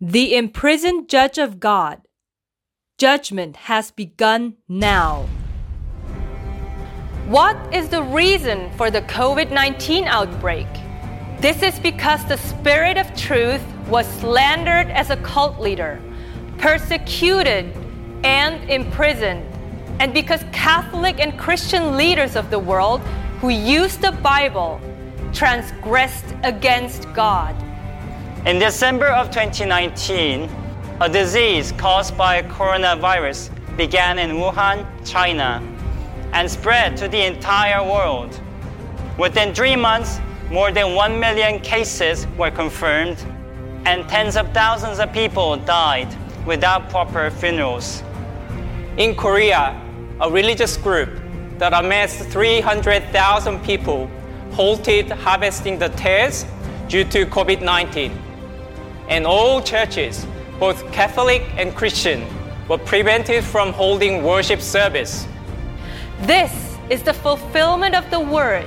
The imprisoned judge of God. Judgment has begun now. What is the reason for the COVID 19 outbreak? This is because the spirit of truth was slandered as a cult leader, persecuted, and imprisoned, and because Catholic and Christian leaders of the world who used the Bible transgressed against God. In December of 2019, a disease caused by coronavirus began in Wuhan, China, and spread to the entire world. Within three months, more than 1 million cases were confirmed, and tens of thousands of people died without proper funerals. In Korea, a religious group that amassed 300,000 people halted harvesting the tares due to COVID 19 and all churches, both Catholic and Christian, were prevented from holding worship service. This is the fulfillment of the word.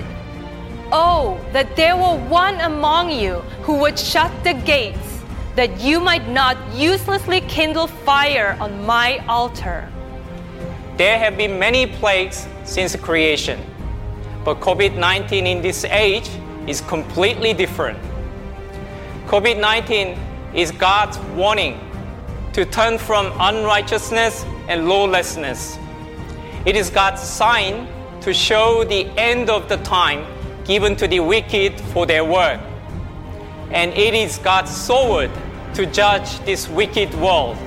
Oh, that there were one among you who would shut the gates, that you might not uselessly kindle fire on my altar. There have been many plagues since creation, but COVID 19 in this age is completely different. COVID 19 is God's warning to turn from unrighteousness and lawlessness. It is God's sign to show the end of the time given to the wicked for their work. And it is God's sword to judge this wicked world.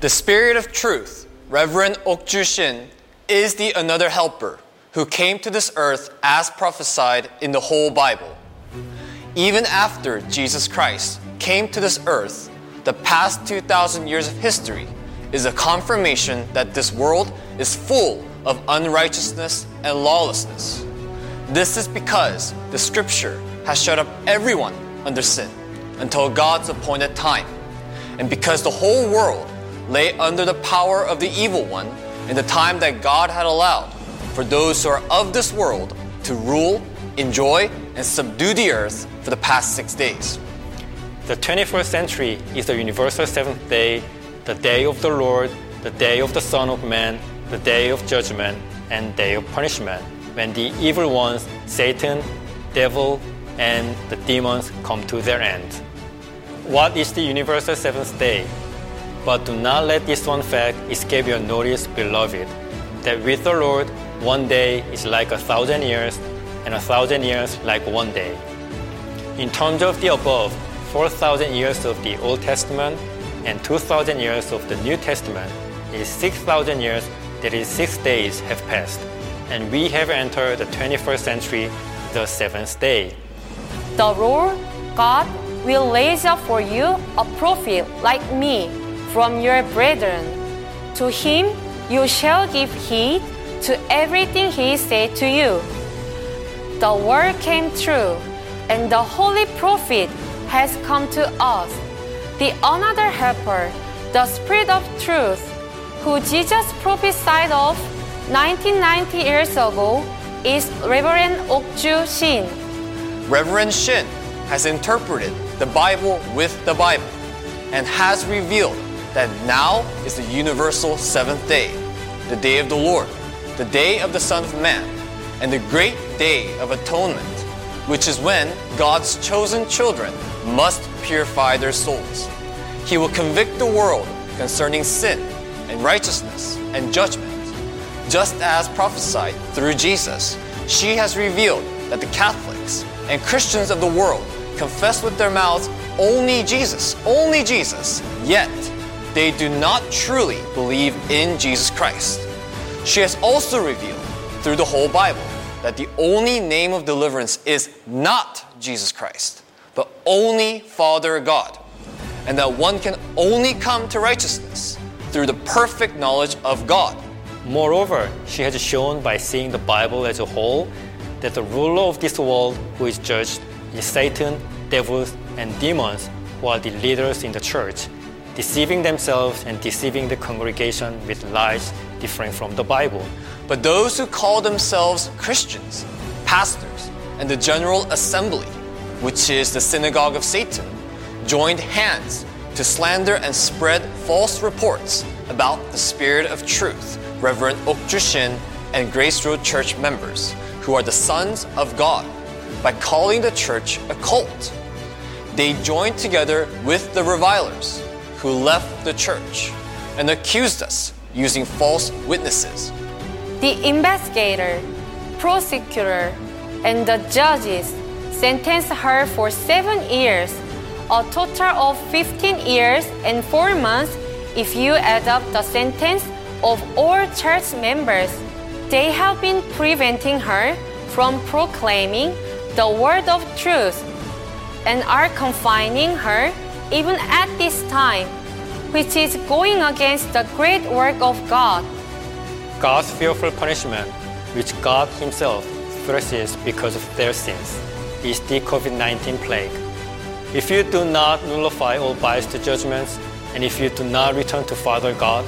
The Spirit of Truth, Reverend Okju Shin, is the another helper who came to this earth as prophesied in the whole Bible. Even after Jesus Christ came to this earth, the past 2,000 years of history is a confirmation that this world is full of unrighteousness and lawlessness. This is because the scripture has shut up everyone under sin until God's appointed time, and because the whole world lay under the power of the evil one in the time that God had allowed for those who are of this world to rule, enjoy, and subdue the earth for the past six days. The 21st century is the universal seventh day, the day of the Lord, the day of the Son of Man, the day of judgment, and day of punishment, when the evil ones, Satan, devil, and the demons come to their end. What is the universal seventh day? But do not let this one fact escape your notice, beloved, that with the Lord, one day is like a thousand years, and a thousand years like one day. In terms of the above, 4,000 years of the Old Testament and 2,000 years of the New Testament is 6,000 years, that is, six days have passed. And we have entered the 21st century, the seventh day. The Lord God will raise up for you a prophet like me from your brethren. To him you shall give heed to everything he said to you. The word came true, and the holy prophet has come to us. The another helper, the Spirit of truth, who Jesus prophesied of 1990 years ago, is Reverend Okju Shin. Reverend Shin has interpreted the Bible with the Bible and has revealed that now is the universal seventh day, the day of the Lord, the day of the Son of Man, and the great day of atonement, which is when God's chosen children must purify their souls. He will convict the world concerning sin and righteousness and judgment. Just as prophesied through Jesus, she has revealed that the Catholics and Christians of the world confess with their mouths only Jesus, only Jesus, yet they do not truly believe in Jesus Christ. She has also revealed through the whole Bible that the only name of deliverance is not Jesus Christ, but only Father God, and that one can only come to righteousness through the perfect knowledge of God. Moreover, she has shown by seeing the Bible as a whole that the ruler of this world who is judged is Satan, devils, and demons who are the leaders in the church, deceiving themselves and deceiving the congregation with lies different from the Bible. But those who call themselves Christians, pastors, and the General Assembly which is the synagogue of Satan, joined hands to slander and spread false reports about the Spirit of Truth, Reverend Okju Shin and Grace Road Church members, who are the sons of God, by calling the church a cult. They joined together with the revilers who left the church and accused us using false witnesses. The investigator, prosecutor, and the judges sentenced her for seven years, a total of 15 years and four months if you add up the sentence of all church members. They have been preventing her from proclaiming the word of truth and are confining her even at this time, which is going against the great work of God. God's fearful punishment, which God Himself threshes because of their sins, is the COVID 19 plague. If you do not nullify all biased judgments, and if you do not return to Father God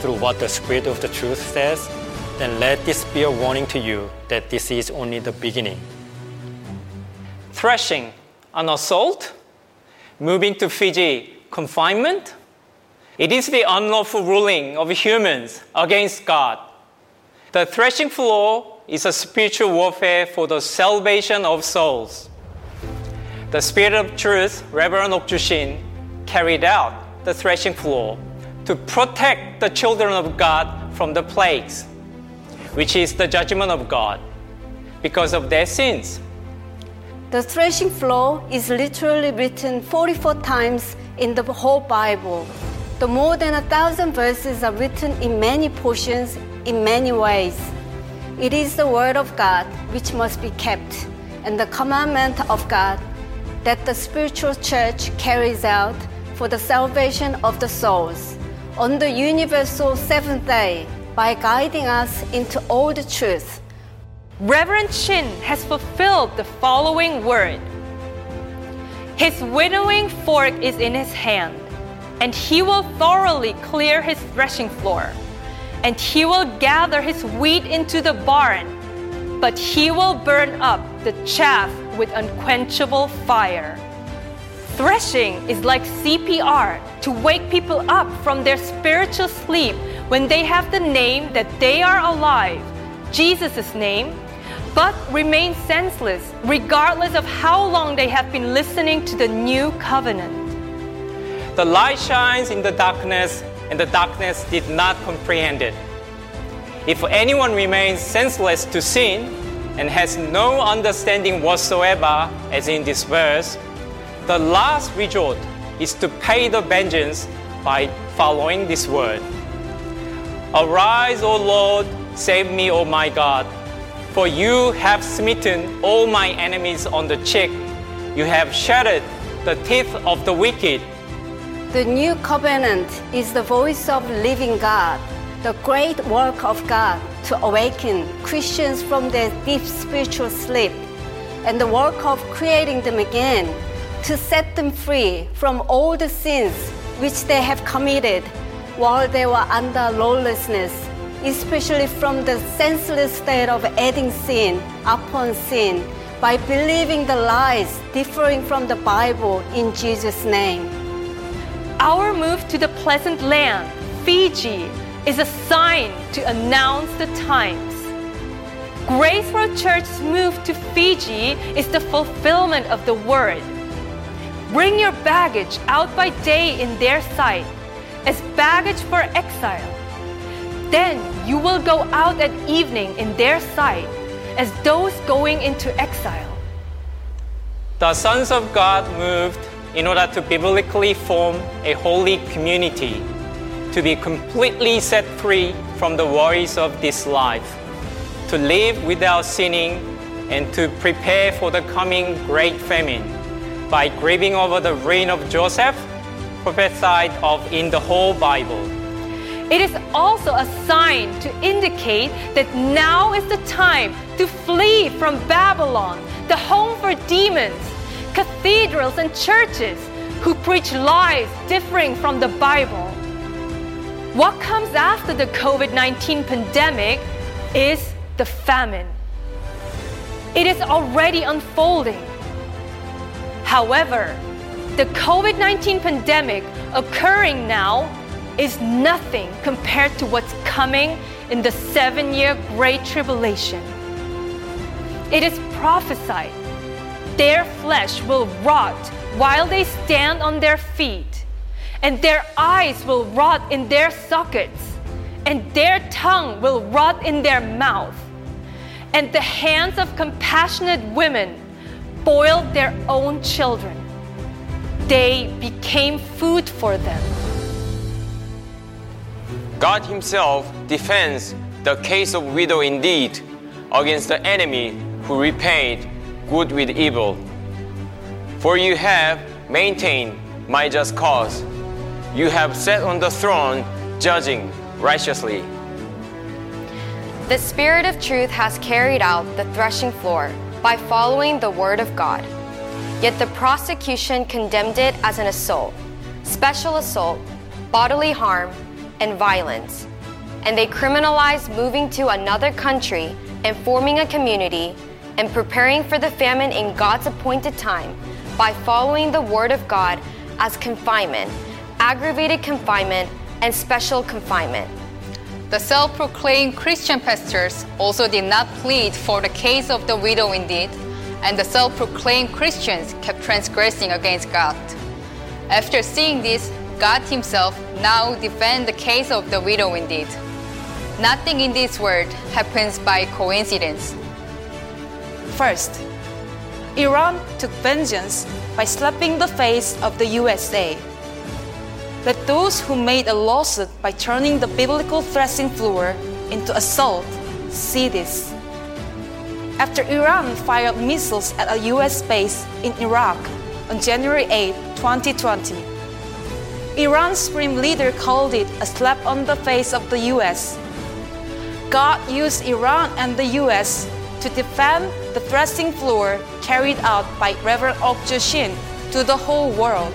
through what the Spirit of the truth says, then let this be a warning to you that this is only the beginning. Threshing, an assault, moving to Fiji, confinement. It is the unlawful ruling of humans against God. The threshing floor is a spiritual warfare for the salvation of souls. The Spirit of Truth, Reverend Okju Shin, carried out the threshing floor to protect the children of God from the plagues, which is the judgment of God because of their sins. The threshing floor is literally written 44 times in the whole Bible. The more than a thousand verses are written in many portions in many ways. It is the Word of God which must be kept, and the commandment of God that the spiritual church carries out for the salvation of the souls on the universal seventh day by guiding us into all the truth. Reverend Shin has fulfilled the following word His winnowing fork is in his hand, and he will thoroughly clear his threshing floor, and he will gather his wheat into the barn, but he will burn up the chaff with unquenchable fire. Threshing is like CPR to wake people up from their spiritual sleep when they have the name that they are alive, Jesus' name, but remain senseless regardless of how long they have been listening to the new covenant. The light shines in the darkness, and the darkness did not comprehend it. If anyone remains senseless to sin and has no understanding whatsoever, as in this verse, the last resort is to pay the vengeance by following this word. Arise, O Lord, save me, O my God, for you have smitten all my enemies on the cheek. You have shattered the teeth of the wicked. The new covenant is the voice of living God, the great work of God to awaken Christians from their deep spiritual sleep, and the work of creating them again to set them free from all the sins which they have committed while they were under lawlessness, especially from the senseless state of adding sin upon sin by believing the lies differing from the Bible in Jesus' name. Our move to the pleasant land, Fiji, is a sign to announce the times. Grace Road Church's move to Fiji is the fulfillment of the word. Bring your baggage out by day in their sight as baggage for exile. Then you will go out at evening in their sight as those going into exile. The sons of God moved in order to biblically form a holy community, to be completely set free from the worries of this life, to live without sinning, and to prepare for the coming great famine by grieving over the reign of Joseph prophesied of in the whole Bible. It is also a sign to indicate that now is the time to flee from Babylon, the home for demons, cathedrals, and churches who preach lies differing from the Bible. What comes after the COVID 19 pandemic is the famine. It is already unfolding. However, the COVID 19 pandemic occurring now is nothing compared to what's coming in the seven year Great Tribulation. It is prophesied their flesh will rot while they stand on their feet, and their eyes will rot in their sockets, and their tongue will rot in their mouth. And the hands of compassionate women boiled their own children. They became food for them. God Himself defends the case of widow indeed against the enemy who repaid good with evil. For you have maintained my just cause. You have sat on the throne judging righteously. The Spirit of truth has carried out the threshing floor by following the word of God. Yet the prosecution condemned it as an assault, special assault, bodily harm, and violence. And they criminalized moving to another country and forming a community and preparing for the famine in God's appointed time by following the word of God as confinement, aggravated confinement, and special confinement. The self proclaimed Christian pastors also did not plead for the case of the widow indeed, and the self proclaimed Christians kept transgressing against God. After seeing this, God Himself now defend the case of the widow indeed. Nothing in this world happens by coincidence. First, Iran took vengeance by slapping the face of the USA. Let those who made a lawsuit by turning the biblical threshing floor into assault see this. After Iran fired missiles at a US base in Iraq on January 8, 2020, Iran's supreme leader called it a slap on the face of the US. God used Iran and the US to defend the threshing floor carried out by Reverend Ok Shin to the whole world.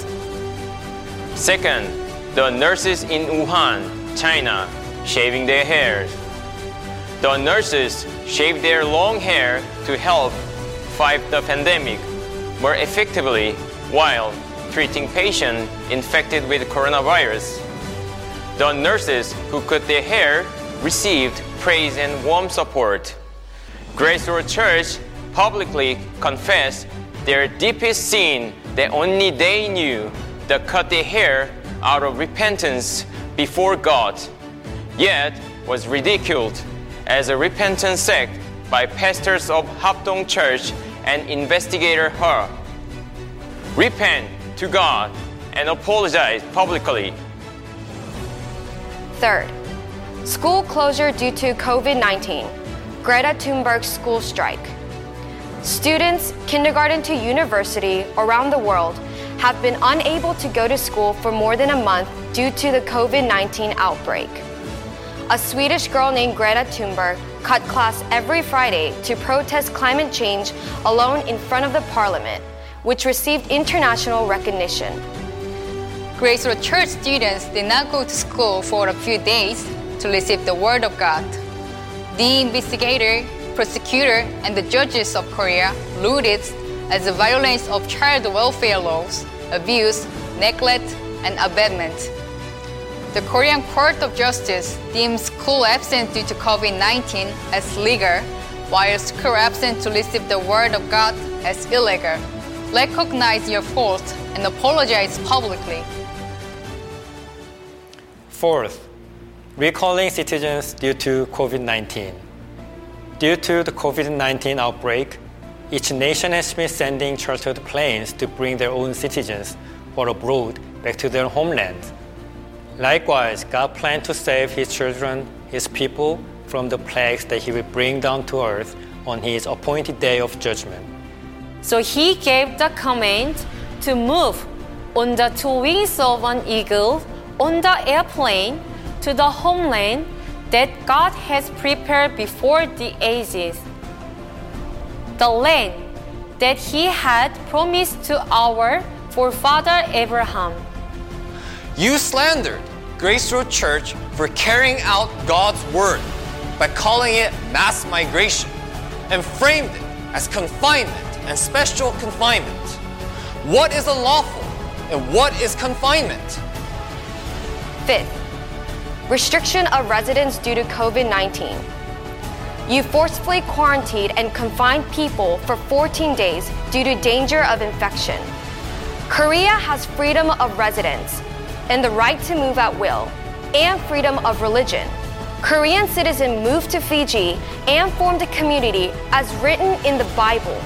Second, the nurses in Wuhan, China, shaving their hair. The nurses shaved their long hair to help fight the pandemic more effectively while treating patients infected with coronavirus. The nurses who cut their hair received praise and warm support. Grace Road Church publicly confessed their deepest sin that only they knew the cut their hair out of repentance before God, yet was ridiculed as a repentant sect by pastors of Hapdong Church and investigator Her. Repent to God and apologize publicly. Third, school closure due to COVID 19, Greta Thunberg's school strike. Students, kindergarten to university around the world have been unable to go to school for more than a month due to the COVID 19 outbreak. A Swedish girl named Greta Thunberg cut class every Friday to protest climate change alone in front of the parliament, which received international recognition. Grace Road Church students did not go to school for a few days to receive the Word of God. The investigator, prosecutor, and the judges of Korea ruled it as a violation of child welfare laws, abuse, neglect, and abetment. The Korean Court of Justice deems school absence due to COVID 19 as legal, while school absence to receive the Word of God as illegal. Recognize your fault and apologize publicly. Fourth, recalling citizens due to COVID 19. Due to the COVID 19 outbreak, each nation has been sending chartered planes to bring their own citizens or abroad back to their homelands. Likewise, God planned to save His children, His people, from the plagues that He will bring down to earth on His appointed day of judgment. So he gave the command to move on the two wings of an eagle on the airplane to the homeland that God has prepared before the ages. The land that he had promised to our forefather Abraham. You slandered Grace Road Church for carrying out God's word by calling it mass migration and framed it as confinement and special confinement. What is unlawful and what is confinement? Fifth, restriction of residence due to COVID 19. You forcefully quarantined and confined people for 14 days due to danger of infection. Korea has freedom of residence and the right to move at will, and freedom of religion. Korean citizens moved to Fiji and formed a community as written in the Bible.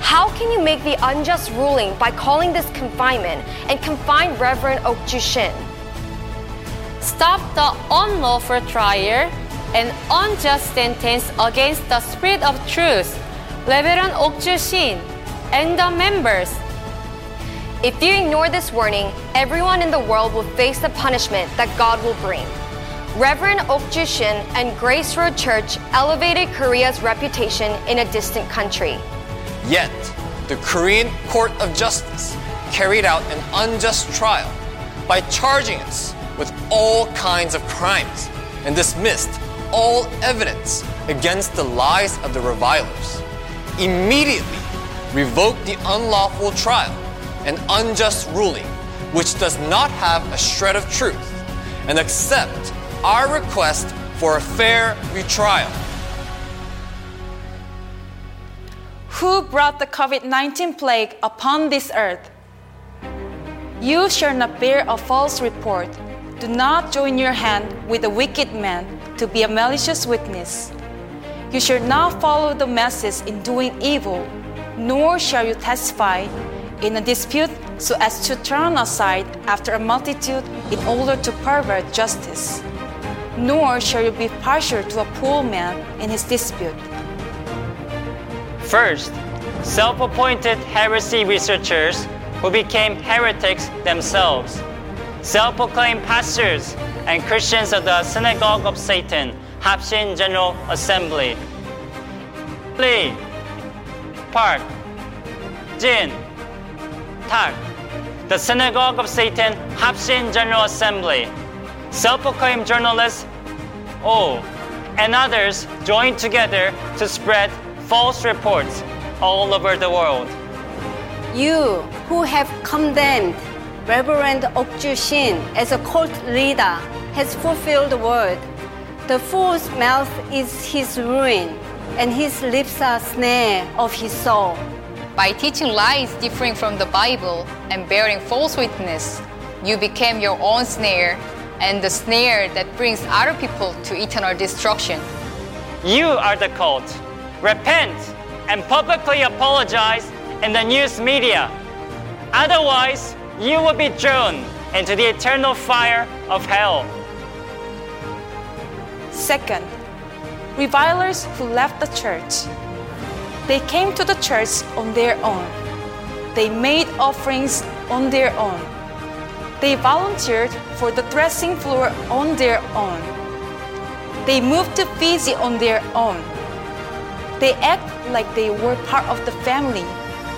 How can you make the unjust ruling by calling this confinement and confine Reverend Ok Shin? Stop the unlawful trial and unjust sentence against the Spirit of Truth, Reverend Ok Shin, and the members. If you ignore this warning, everyone in the world will face the punishment that God will bring. Reverend Ok Shin and Grace Road Church elevated Korea's reputation in a distant country. Yet, the Korean Court of Justice carried out an unjust trial by charging us with all kinds of crimes and dismissed all evidence against the lies of the revilers. Immediately revoked the unlawful trial and unjust ruling, which does not have a shred of truth, and accept our request for a fair retrial. Who brought the COVID 19 plague upon this earth? You shall not bear a false report. Do not join your hand with a wicked man to be a malicious witness. You shall not follow the masses in doing evil, nor shall you testify in a dispute so as to turn aside after a multitude in order to pervert justice. Nor shall you be partial to a poor man in his dispute. First, self appointed heresy researchers who became heretics themselves, self proclaimed pastors and Christians of the Synagogue of Satan, Hapshin General Assembly. Lee, Park, Jin, Tak, the Synagogue of Satan, Hapshin General Assembly, self proclaimed journalists, Oh, and others joined together to spread false reports all over the world. You who have condemned Reverend Okju Shin as a cult leader has fulfilled the word. The fool's mouth is his ruin, and his lips are snare of his soul. By teaching lies differing from the Bible and bearing false witness, you became your own snare and the snare that brings other people to eternal destruction. You are the cult. Repent and publicly apologize in the news media. Otherwise, you will be thrown into the eternal fire of hell. Second, revilers who left the church. They came to the church on their own. They made offerings on their own. They volunteered for the threshing floor on their own. They moved to Fiji on their own. They act like they were part of the family.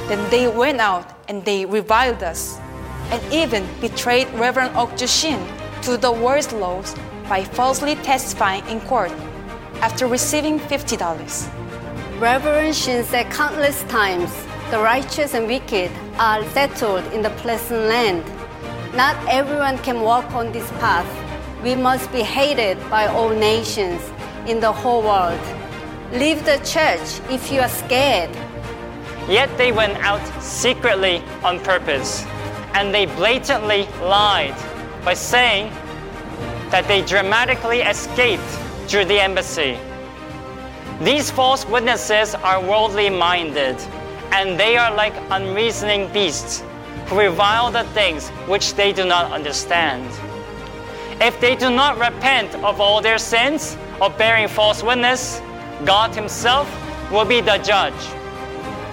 Then they went out and they reviled us and even betrayed Reverend Ok Shin to the worst laws by falsely testifying in court after receiving $50. Reverend Shin said countless times, the righteous and wicked are settled in the pleasant land. Not everyone can walk on this path. We must be hated by all nations in the whole world. Leave the church if you are scared. Yet they went out secretly on purpose, and they blatantly lied by saying that they dramatically escaped through the embassy. These false witnesses are worldly minded, and they are like unreasoning beasts who revile the things which they do not understand. If they do not repent of all their sins of bearing false witness, God Himself will be the judge.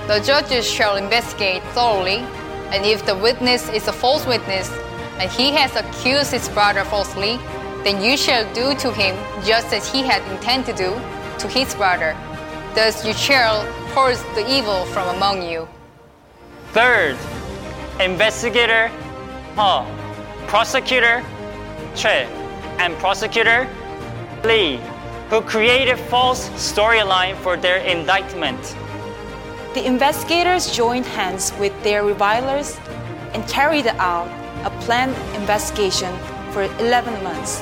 The judges shall investigate thoroughly, and if the witness is a false witness, and he has accused his brother falsely, then you shall do to him just as he had intended to do to his brother. Thus you shall purge the evil from among you. Third, investigator Ho, prosecutor Che, and prosecutor Lee, who created false storyline for their indictment. The investigators joined hands with their revilers and carried out a planned investigation for 11 months.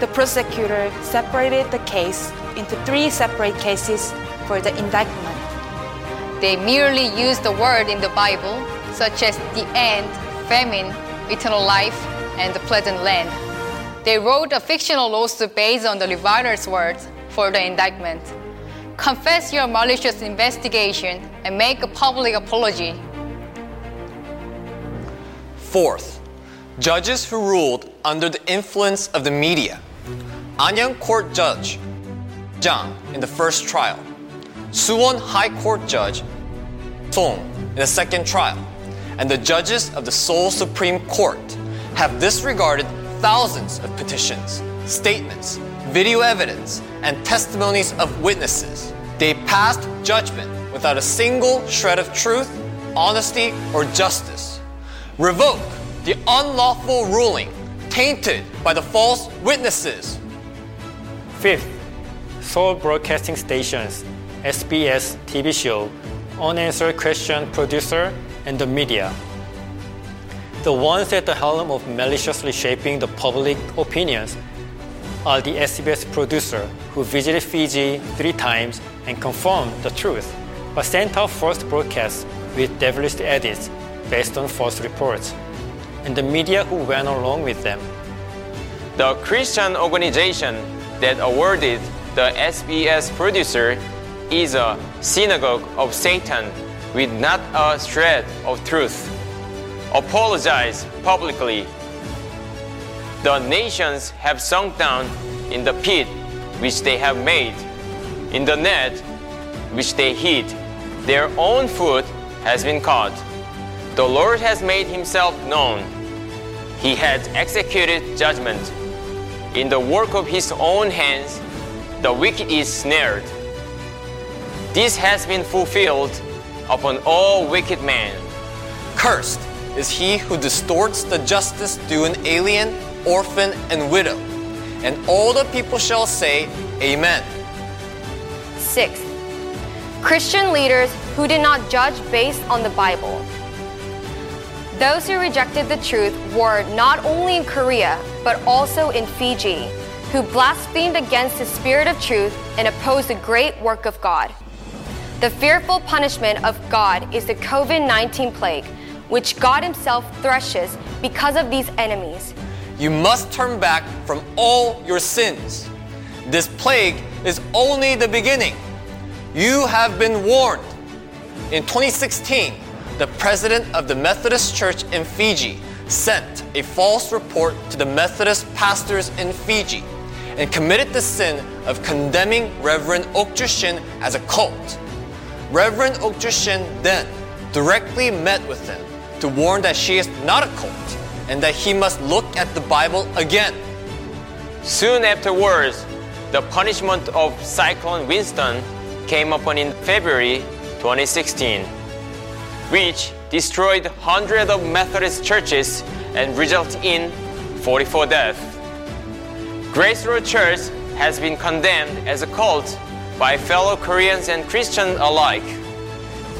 The prosecutor separated the case into three separate cases for the indictment. They merely used the word in the Bible, such as the end, famine, eternal life, and the pleasant land. They wrote a fictional lawsuit based on the reviler's words for the indictment. Confess your malicious investigation and make a public apology. Fourth, judges who ruled under the influence of the media. Anyang Court Judge Jang in the first trial, Suwon High Court Judge Song in the second trial, and the judges of the Seoul Supreme Court have disregarded thousands of petitions, statements, video evidence, and testimonies of witnesses. They passed judgment without a single shred of truth, honesty, or justice. Revoke the unlawful ruling tainted by the false witnesses. Fifth, Seoul Broadcasting Stations, SBS TV show, Unanswered Question Producer, and the media. The ones at the helm of maliciously shaping the public opinions are the SBS producer who visited Fiji three times and confirmed the truth, but sent out false broadcasts with devilish edits based on false reports, and the media who went along with them. The Christian organization that awarded the SBS producer is a synagogue of Satan with not a shred of truth. Apologize publicly. The nations have sunk down in the pit which they have made, in the net which they hid. Their own foot has been caught. The Lord has made himself known. He has executed judgment. In the work of his own hands, the wicked is snared. This has been fulfilled upon all wicked men. Cursed is he who distorts the justice due an alien, orphan, and widow. And all the people shall say, Amen. Sixth, Christian leaders who did not judge based on the Bible. Those who rejected the truth were not only in Korea, but also in Fiji, who blasphemed against the spirit of truth and opposed the great work of God. The fearful punishment of God is the COVID 19 plague, which God Himself threshes because of these enemies. You must turn back from all your sins. This plague is only the beginning. You have been warned. In 2016, the president of the Methodist Church in Fiji sent a false report to the Methodist pastors in Fiji and committed the sin of condemning Reverend Okju Shin as a cult. Reverend Okju Shin then directly met with him to warn that she is not a cult and that he must look at the Bible again. Soon afterwards, the punishment of Cyclone Winston came upon in February 2016, which destroyed hundreds of Methodist churches and resulted in 44 deaths. Grace Road Church has been condemned as a cult by fellow Koreans and Christians alike.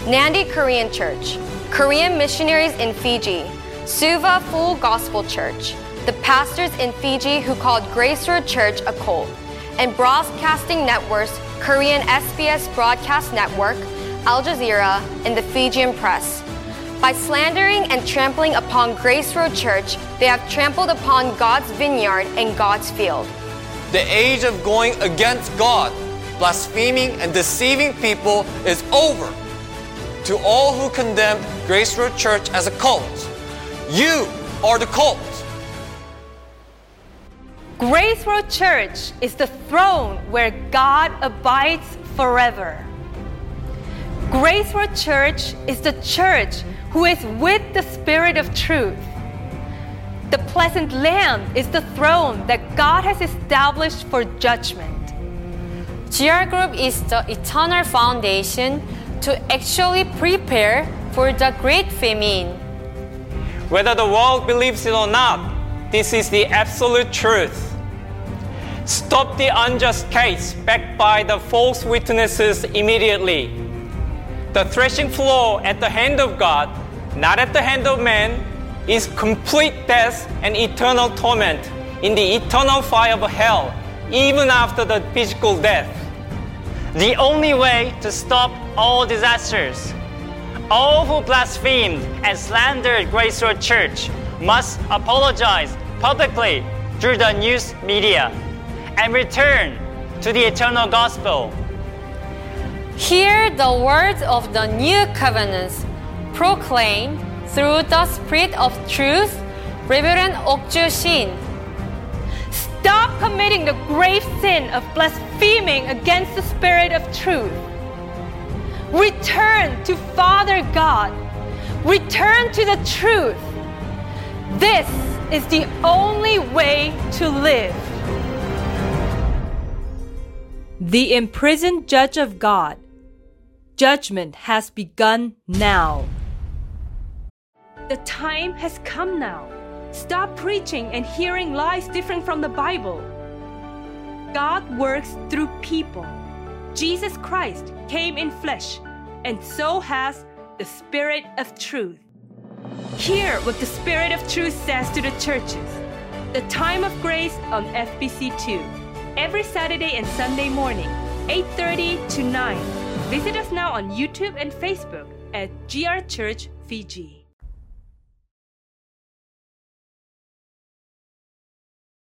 Nandi Korean Church, Korean missionaries in Fiji, Suva Full Gospel Church, the pastors in Fiji who called Grace Road Church a cult, and broadcasting networks Korean SBS Broadcast Network, Al Jazeera, and the Fijian Press. By slandering and trampling upon Grace Road Church, they have trampled upon God's vineyard and God's field. The age of going against God, blaspheming, and deceiving people is over. To all who condemn Grace Road Church as a cult, you are the cult. Grace Road Church is the throne where God abides forever. Grace Road Church is the church who is with the Spirit of truth. The pleasant land is the throne that God has established for judgment. GR Group is the eternal foundation to actually prepare for the great famine. Whether the world believes it or not, this is the absolute truth. Stop the unjust case backed by the false witnesses immediately. The threshing floor at the hand of God, not at the hand of man, is complete death and eternal torment in the eternal fire of hell, even after the physical death. The only way to stop all disasters, all who blasphemed and slandered Grace Road Church must apologize publicly through the news media and return to the eternal gospel. Hear the words of the new covenants proclaimed through the Spirit of truth, Reverend Okju Shin. Stop committing the grave sin of blaspheming against the Spirit of truth. Return to Father God. Return to the truth. This is the only way to live. The imprisoned judge of God. Judgment has begun now. The time has come now. Stop preaching and hearing lies different from the Bible. God works through people. Jesus Christ came in flesh, and so has the Spirit of truth. Hear what the Spirit of truth says to the churches. The time of grace on FBC2. Every Saturday and Sunday morning, 8:30 to 9. Visit us now on YouTube and Facebook at GR Church Fiji.